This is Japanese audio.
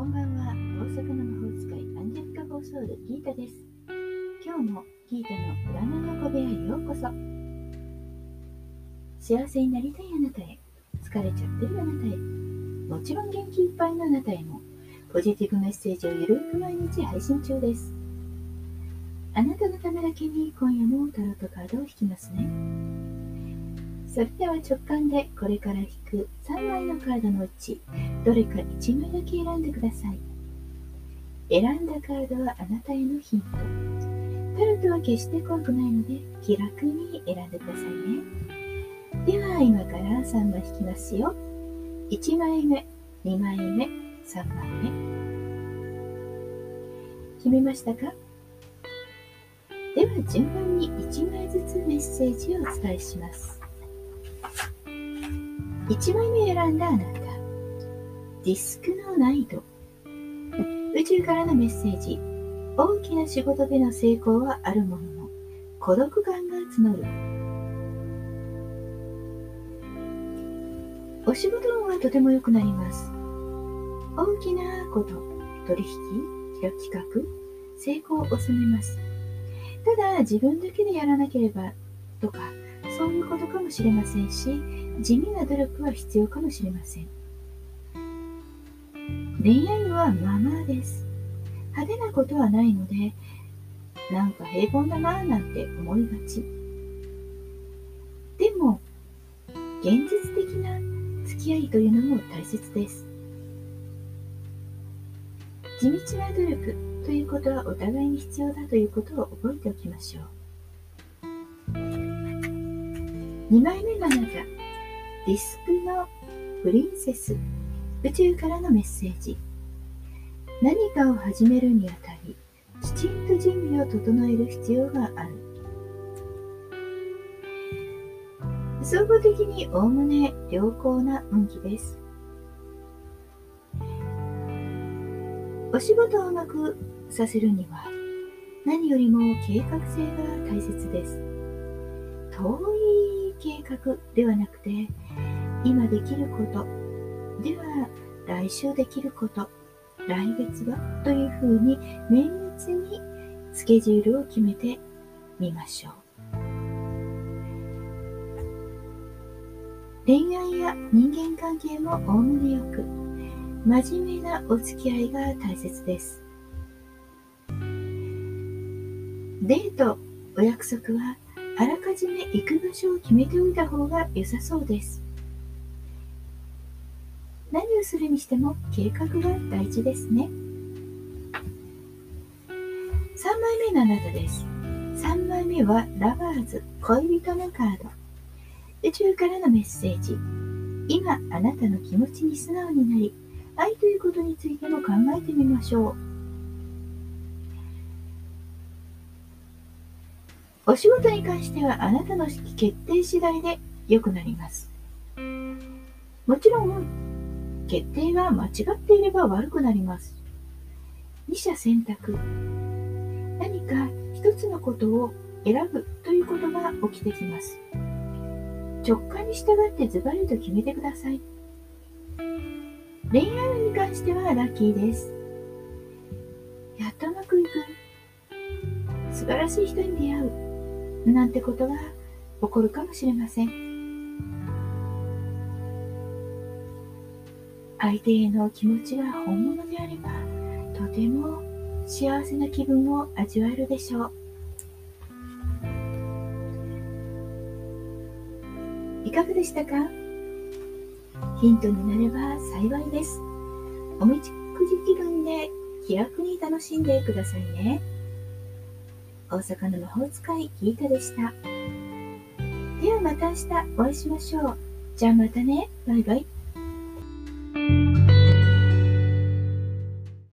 こんばんは。大阪の魔法使いアンジェリカ・ボーソウルギータです。今日もギータの占いの小部屋へようこそ。幸せになりたいあなたへ。疲れちゃってるあなたへ。もちろん元気いっぱいのあなたへもポジティブメッセージをゆるく毎日配信中です。あなたのためだけに今夜もタロットカードを引きますね。それでは直感でこれから引く3枚のカードのうちどれか1枚だけ選んでください選んだカードはあなたへのヒントタロットは決して怖くないので気楽に選んでくださいね。では今から3枚引きますよ。1枚目、2枚目、3枚目。決めましたか？では順番に1枚ずつメッセージをお伝えします。1枚目選んだあなた。ディスクのナイト。宇宙からのメッセージ。大きな仕事での成功はあるものの、孤独感が募る。お仕事運はとても良くなります。大きなこと、取引、企画、成功を収めます。ただ、自分だけでやらなければとか、そういうことかもしれませんし、地味な努力は必要かもしれません。恋愛はまあまあです。派手なことはないので、なんか平凡だなぁなんて思いがち。でも、現実的な付き合いというのも大切です。地道な努力ということはお互いに必要だということを覚えておきましょう。2枚目のあなた、ディスクのプリンセス、宇宙からのメッセージ。何かを始めるにあたり、きちんと準備を整える必要がある。総合的におおむね良好な運気です。お仕事をうまくさせるには、何よりも計画性が大切です。遠い計画ではなくて、今できること、では来週できること、来月はというふうに綿密にスケジュールを決めてみましょう。恋愛や人間関係もおおむねよく、真面目なお付き合いが大切です。デート、お約束はあらかじめ行く場所を決めておいた方が良さそうです。何をするにしても計画が大事ですね。3枚目のあなたです。3枚目はラバーズ、恋人のカード。宇宙からのメッセージ。今、あなたの気持ちに素直になり、愛ということについても考えてみましょう。お仕事に関してはあなたの決定次第で良くなります。もちろん決定が間違っていれば悪くなります。二者選択。何か一つのことを選ぶということが起きてきます。直感に従ってズバリと決めてください。恋愛に関してはラッキーです。やっとうまくいく。素晴らしい人に出会う。なんてことが起こるかもしれません。相手への気持ちが本物であれば、とても幸せな気分を味わえるでしょう。いかがでしたか？ヒントになれば幸いです。おみちくじ気分で気楽に楽しんでくださいね。大阪の魔法使いギータでした。ではまた明日お会いしましょう。じゃあまたね。バイバイ。